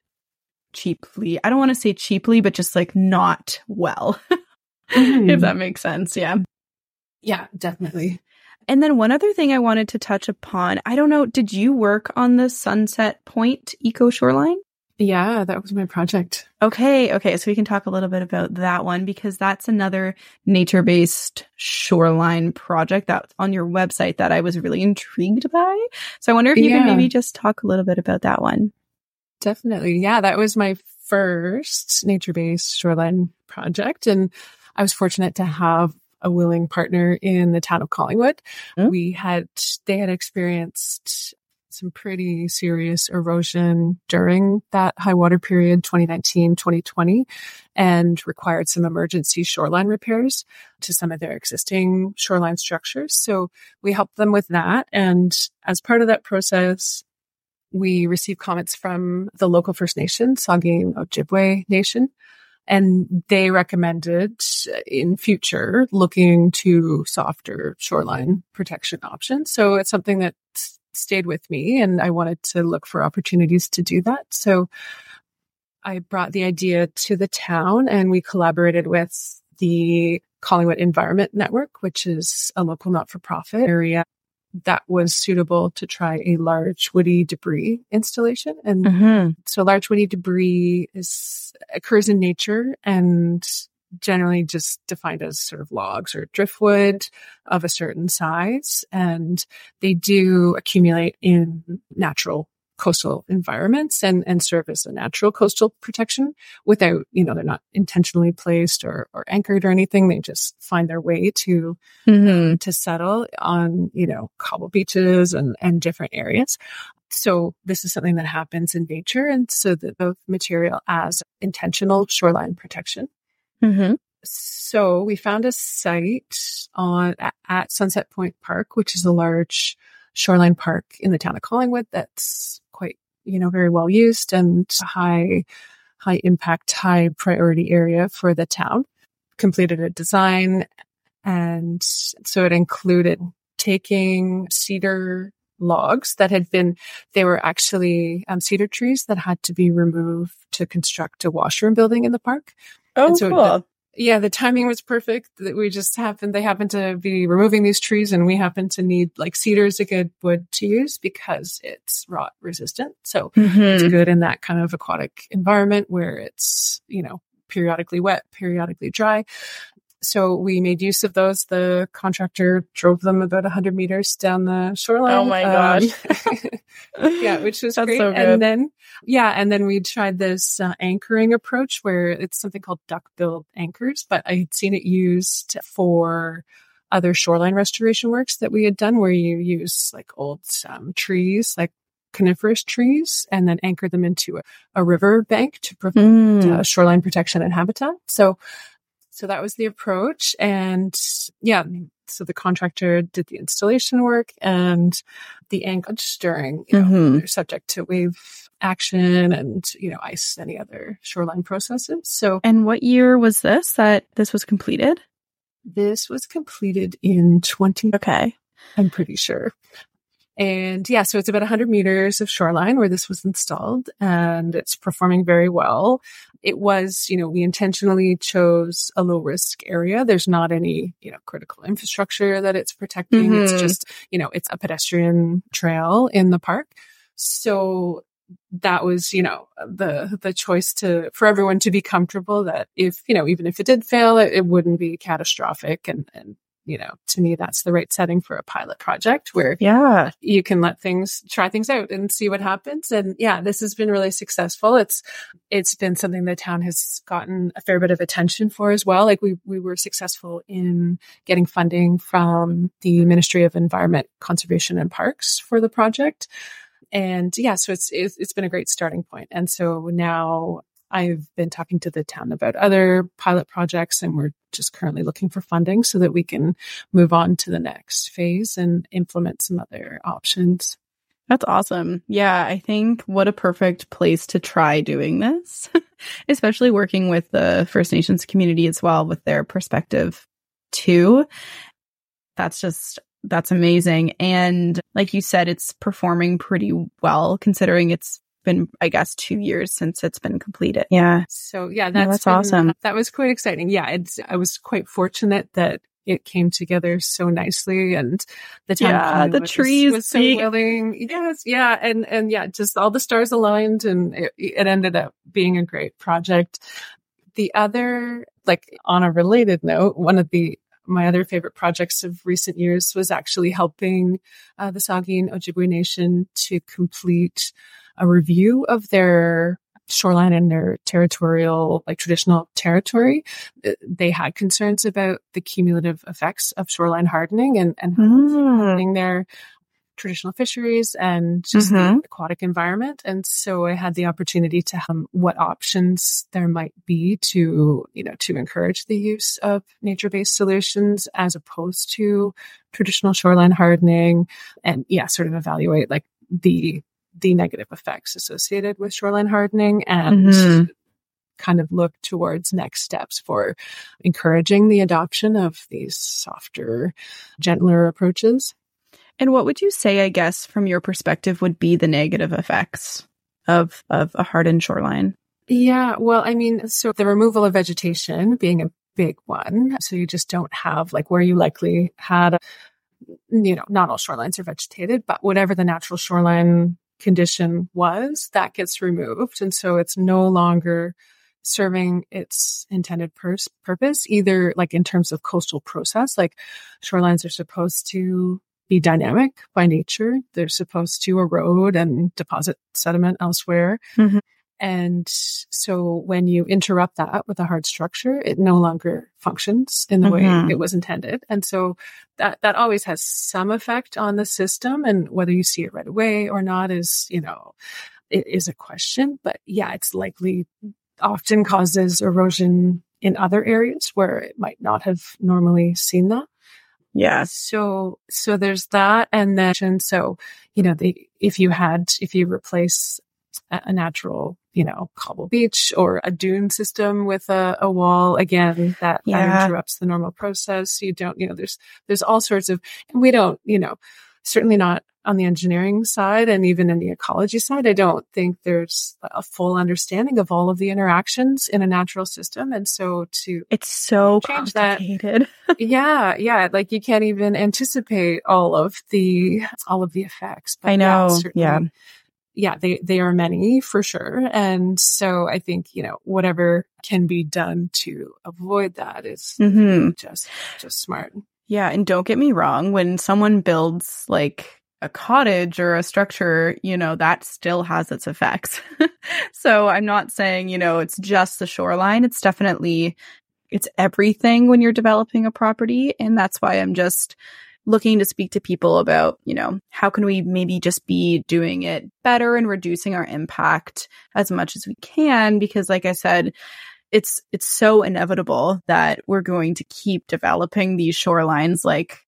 A: cheaply. I don't want to say cheaply, but just like not well.
B: Mhm.
A: if that makes sense. Yeah.
B: Yeah, definitely.
A: And then one other thing I wanted to touch upon, I don't know, did you work on the Sunset Point Eco Shoreline?
B: Yeah, that was my project.
A: Okay, okay. So we can talk a little bit about that one because that's another nature based shoreline project that's on your website that I was really intrigued by. So I wonder if you
B: Yeah.
A: can maybe just talk a little bit about that one.
B: Definitely. Yeah, that was my first nature based shoreline project. And I was fortunate to have a willing partner in the town of Collingwood.
A: Mm.
B: We had, they had experienced some pretty serious erosion during that high water period, 2019, 2020, and required some emergency shoreline repairs to some of their existing shoreline structures. So we helped them with that. And as part of that process, we received comments from the local First Nation, Saugeen Ojibwe Nation, and they recommended uh, in future looking to softer shoreline protection options. So it's something that stayed with me and I wanted to look for opportunities to do that. So I brought the idea to the town and we collaborated with the Collingwood Environment Network, which is a local not-for-profit area that was suitable to try a large woody debris installation. And
A: Mm-hmm.
B: so large woody debris is occurs in nature and generally just defined as sort of logs or driftwood of a certain size. And they do accumulate in natural coastal environments and, and serve as a natural coastal protection without, you know, they're not intentionally placed or, or anchored or anything. They just find their way to
A: Mm-hmm.
B: to settle on, you know, cobble beaches and, and different areas. So this is something that happens in nature. And so the both material as intentional shoreline protection.
A: Mm-hmm.
B: So we found a site on at, Sunset Point Park, which is a large shoreline park in the town of Collingwood that's quite, you know, very well used and high, high impact, high priority area for the town. Completed a design and so it included taking cedar logs that had been, they were actually um, cedar trees that had to be removed to construct a washroom building in the park.
A: Oh,
B: And so
A: cool.
B: Yeah, the timing was perfect. That we just happened, they happened to be removing these trees and we happened to need like cedar is a good wood to use because it's rot resistant. So
A: Mhm.
B: it's good in that kind of aquatic environment where it's, you know, periodically wet, periodically dry. So we made use of those. The contractor drove them about 100 meters down the shoreline.
A: Oh my
B: Um, yeah, which was
A: That's
B: great.
A: so.
B: And then, yeah, and then we tried this uh, anchoring approach where it's something called duck billed anchors, but I had seen it used for other shoreline restoration works that we had done where you use like old um, trees, like coniferous trees, and then anchor them into a, a river bank to provide
A: Mm.
B: uh, shoreline protection and habitat. So, so that was the approach. And yeah, so the contractor did the installation work and the anchorage during, you know,
A: Mhm.
B: they're subject to wave action and, you know, ice, any other shoreline processes. So
A: And what year was this that this was completed?
B: this was completed in 20,
A: Okay.
B: I'm pretty sure. And yeah, so it's about 100 meters of shoreline where this was installed and it's performing very well. It was, you know, we intentionally chose a low risk area. There's not any, you know, critical infrastructure that it's protecting. It's
A: Mhm.
B: just, you know, it's a pedestrian trail in the park. So that was, you know, the, the choice to, for everyone to be comfortable that if, you know, even if it did fail, it, it wouldn't be catastrophic and, and you know, to me, that's the right setting for a pilot project where
A: yeah,
B: you can let things try things out and see what happens. And yeah, this has been really successful. It's it's been something the town has gotten a fair bit of attention for as well. Like we we were successful in getting funding from the Ministry of Environment, Conservation and Parks for the project. And yeah, so it's, it's, it's been a great starting point. And so now I've been talking to the town about other pilot projects and we're just currently looking for funding so that we can move on to the next phase and implement some other options.
A: That's awesome. Yeah, I think what a perfect place to try doing this, especially working with the First Nations community as well with their perspective too. That's just that's amazing. And like you said, it's performing pretty well considering it's been, I guess, two years since it's been completed. Yeah.
B: So yeah, that's,
A: that's been, awesome.
B: That was quite exciting. Yeah. It's, I was quite fortunate that it came together so nicely and the town
A: yeah, the
B: was,
A: trees
B: was so willing. Yes. Yeah. And, and yeah, just all the stars aligned and it, it ended up being a great project. The other, like on a related note, one of the my other favorite projects of recent years was actually helping uh, the Saugeen Ojibwe Nation to complete a review of their shoreline and their territorial, like traditional territory. Uh, they had concerns about the cumulative effects of shoreline hardening and, and mm. hardening their traditional fisheries and just mm-hmm. the aquatic environment. And so I had the opportunity to um, what options there might be to, you know, to encourage the use of nature-based solutions as opposed to traditional shoreline hardening and yeah, sort of evaluate like the the negative effects associated with shoreline hardening and mm-hmm. kind of look towards next steps for encouraging the adoption of these softer, gentler approaches.
A: And what would you say, I guess, from your perspective, would be the negative effects of of a hardened shoreline?
B: Yeah, well, I mean, so the removal of vegetation being a big one. So you just don't have like where you likely had, you know, not all shorelines are vegetated, but whatever the natural shoreline condition was, that gets removed. And so it's no longer serving its intended purpose, either like in terms of coastal process, like shorelines are supposed to be dynamic by nature. They're supposed to erode and deposit sediment elsewhere. Mm-hmm. And so when you interrupt that with a hard structure, it no longer functions in the mm-hmm. way it was intended. And so that, that always has some effect on the system. And whether you see it right away or not is, you know, it is a question. But yeah, it's likely often causes erosion in other areas where it might not have normally seen that.
A: Yeah.
B: So, so there's that. And then, so, you know, the, if you had, if you replace a natural, you know, cobble beach or a dune system with a, a wall. Again, that, yeah. that interrupts the normal process. You don't, you know, there's, there's all sorts of, and we don't, you know, certainly not on the engineering side and even in the ecology side, I don't think there's a full understanding of all of the interactions in a natural system. And so to
A: it's so change complicated.
B: that, yeah, yeah, like you can't even anticipate all of the all of the effects.
A: But I know, yeah,
B: yeah, they, they are many for sure. And so I think, you know, whatever can be done to avoid that is mm-hmm. just, just smart.
A: Yeah. And don't get me wrong. When someone builds like a cottage or a structure, you know, that still has its effects. so I'm not saying, you know, it's just the shoreline. It's definitely, it's everything when you're developing a property. And that's why I'm just, looking to speak to people about, you know, how can we maybe just be doing it better and reducing our impact as much as we can? Because like I said, it's, it's so inevitable that we're going to keep developing these shorelines like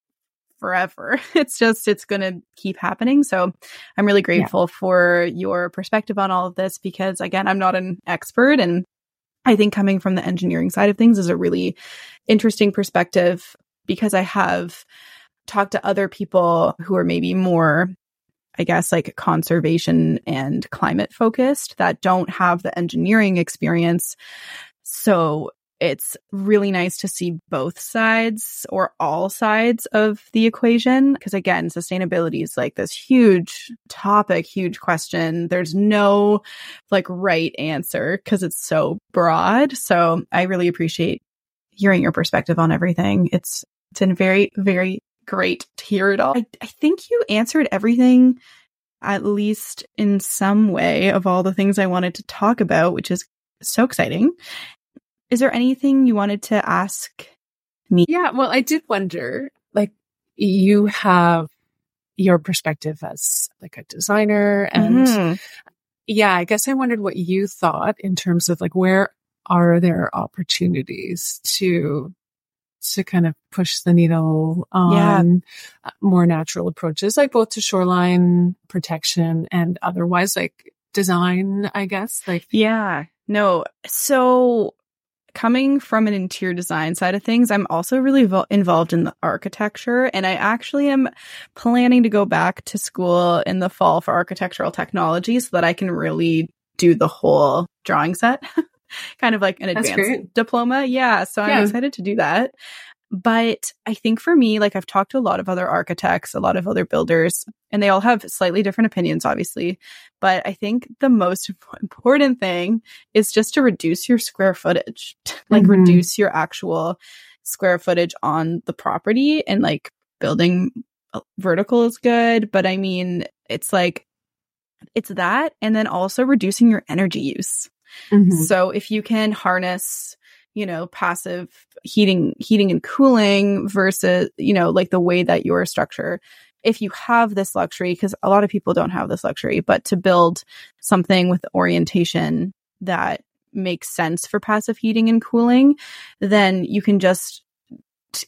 A: forever. It's just, it's going to keep happening. So I'm really grateful yeah. for your perspective on all of this because again, I'm not an expert and I think coming from the engineering side of things is a really interesting perspective because I have talked to other people who are maybe more I guess like conservation and climate focused that don't have the engineering experience. So it's really nice to see both sides or all sides of the equation. Because again, sustainability is like this huge topic, huge question. There's no like right answer because it's so broad. So I really appreciate hearing your perspective on everything. It's It's been very, very great to hear it all. I, I think you answered everything, at least in some way, of all the things I wanted to talk about, which is so exciting. Is there anything you wanted to ask me?
B: Yeah, well, I did wonder, like, you have your perspective as like a designer and mm-hmm. yeah, I guess I wondered what you thought in terms of like where are there opportunities to to kind of push the needle on yeah. more natural approaches, like both to shoreline protection and otherwise, like design, I guess. Like,
A: yeah, no. So coming from an interior design side of things, I'm also really vo- involved in the architecture. And I actually am planning to go back to school in the fall for architectural technology so that I can really do the whole drawing set. kind of like an advanced diploma. Yeah. So I'm excited to do that. But I think for me, like I've talked to a lot of other architects, a lot of other builders, and they all have slightly different opinions, obviously. But I think the most important thing is just to reduce your square footage, like mm-hmm. reduce your actual square footage on the property and like building uh, vertical is good. But I mean, it's like, it's that. And then also reducing your energy use. Mm-hmm. So if you can harness you know, passive heating, heating and cooling versus, you know, like the way that your structure, if you have this luxury, because a lot of people don't have this luxury, but to build something with orientation that makes sense for passive heating and cooling, then you can just,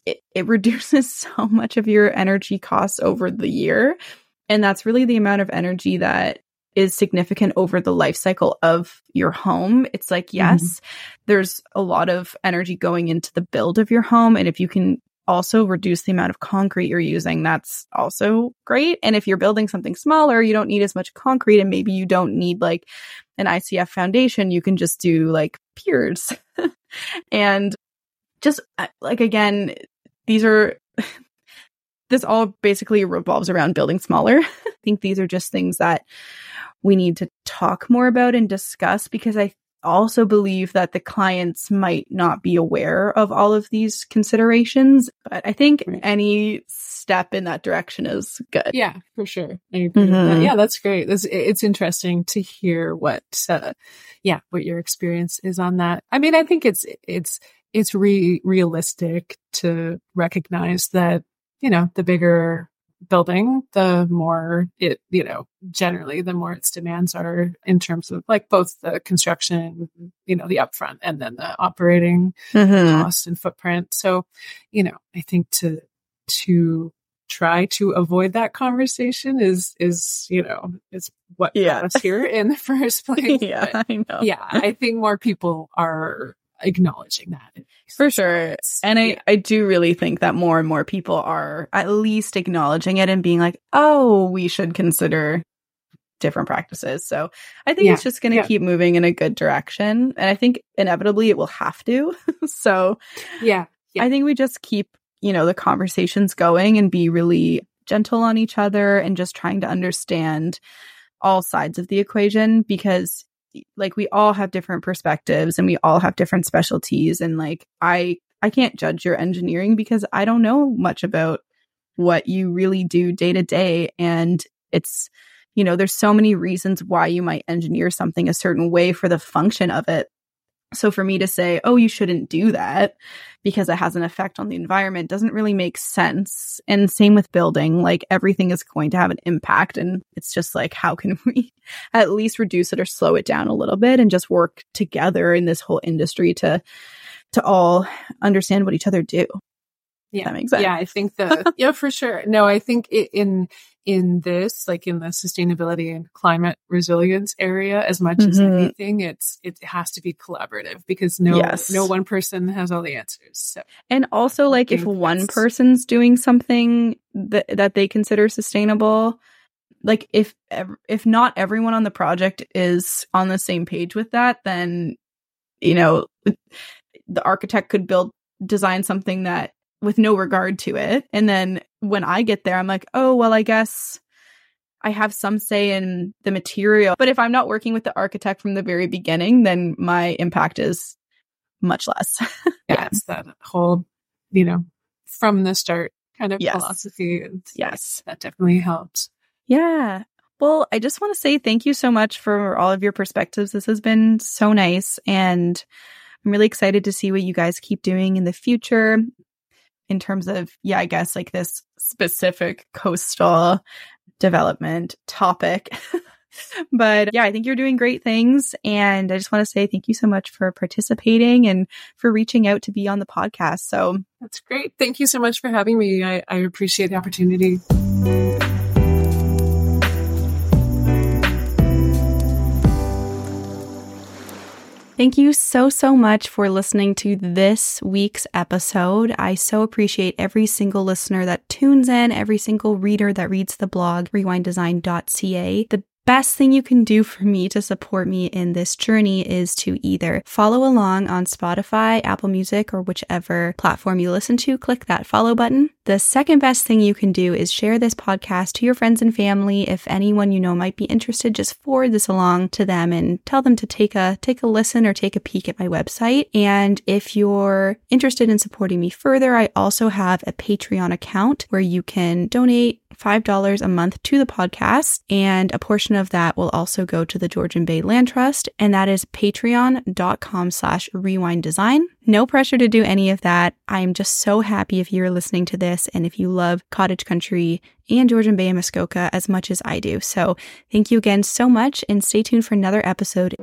A: it, it reduces so much of your energy costs over the year. And that's really the amount of energy that is significant over the life cycle of your home. It's like, mm-hmm. yes, mm-hmm. there's a lot of energy going into the build of your home. And if you can also reduce the amount of concrete you're using, that's also great. And if you're building something smaller, you don't need as much concrete and maybe you don't need like an ICF foundation. You can just do like piers. and just uh, like, again, these are, this all basically revolves around building smaller. I think these are just things that we need to talk more about and discuss because I also believe that the clients might not be aware of all of these considerations. But I think right. any step in that direction is good.
B: Yeah, for sure. Mm-hmm. That. Yeah, that's great. It's, it's interesting to hear what, uh, yeah, what your experience is on that. I mean, I think it's, it's, it's re- realistic to recognize that, you know, the bigger building, the more it, you know, generally the more its demands are in terms of like both the construction, you know, the upfront and then the operating mm-hmm. cost and footprint. So, you know, I think to, to try to avoid that conversation is, is, you know, is what yeah. got us here in the first place.
A: yeah, but, I know.
B: Yeah. I think more people are acknowledging that.
A: For sure. And I, I do really think that more and more people are at least acknowledging it and being like, oh, we should consider different practices. So I think yeah. it's just going to yeah. keep moving in a good direction. And I think inevitably it will have to. so
B: yeah.
A: yeah. I think we just keep, you know, the conversations going and be really gentle on each other and just trying to understand all sides of the equation because like we all have different perspectives and we all have different specialties and like I I can't judge your engineering because I don't know much about what you really do day to day. And it's you know there's so many reasons why you might engineer something a certain way for the function of it so for me to say, oh, you shouldn't do that because it has an effect on the environment doesn't really make sense. And same with building, like everything is going to have an impact. And it's just like, how can we at least reduce it or slow it down a little bit and just work together in this whole industry to, to all understand what each other do.
B: Yeah. That makes sense. Yeah. I think that, yeah, for sure. No, I think it, in, in this, like in the sustainability and climate resilience area, as much mm-hmm. as anything, it's it has to be collaborative because no yes. no one person has all the answers. So,
A: and also, like if one person's doing something that that they consider sustainable, like if if not everyone on the project is on the same page with that, then you know the architect could build design something that with no regard to it. And then when I get there, I'm like, oh, well, I guess I have some say in the material. But if I'm not working with the architect from the very beginning, then my impact is much less.
B: yeah, it's that whole, you know, from the start kind of
A: Yes.
B: philosophy. And
A: Yes.
B: that definitely helps.
A: Yeah. Well, I just want to say thank you so much for all of your perspectives. This has been so nice. And I'm really excited to see what you guys keep doing in the future in terms of, yeah, I guess like this specific coastal development topic. but yeah, I think you're doing great things. And I just want to say thank you so much for participating and for reaching out to be on the podcast. So
B: That's great. Thank you so much for having me. I, I appreciate the opportunity.
A: Thank you so, so much for listening to this week's episode. I so appreciate every single listener that tunes in, every single reader that reads the blog, rewinddesign.ca. The best thing you can do for me to support me in this journey is to either follow along on Spotify, Apple Music, or whichever platform you listen to. Click that follow button. The second best thing you can do is share this podcast to your friends and family. If anyone you know might be interested, just forward this along to them and tell them to take a take a listen or take a peek at my website. And if you're interested in supporting me further, I also have a Patreon account where you can donate $5 a month to the podcast, and a portion of that will also go to the Georgian Bay Land Trust, and that is patreon.com slash rewind design. No pressure to do any of that. I am just so happy if you're listening to this and if you love cottage country and Georgian Bay and Muskoka as much as I do. So thank you again so much and stay tuned for another episode.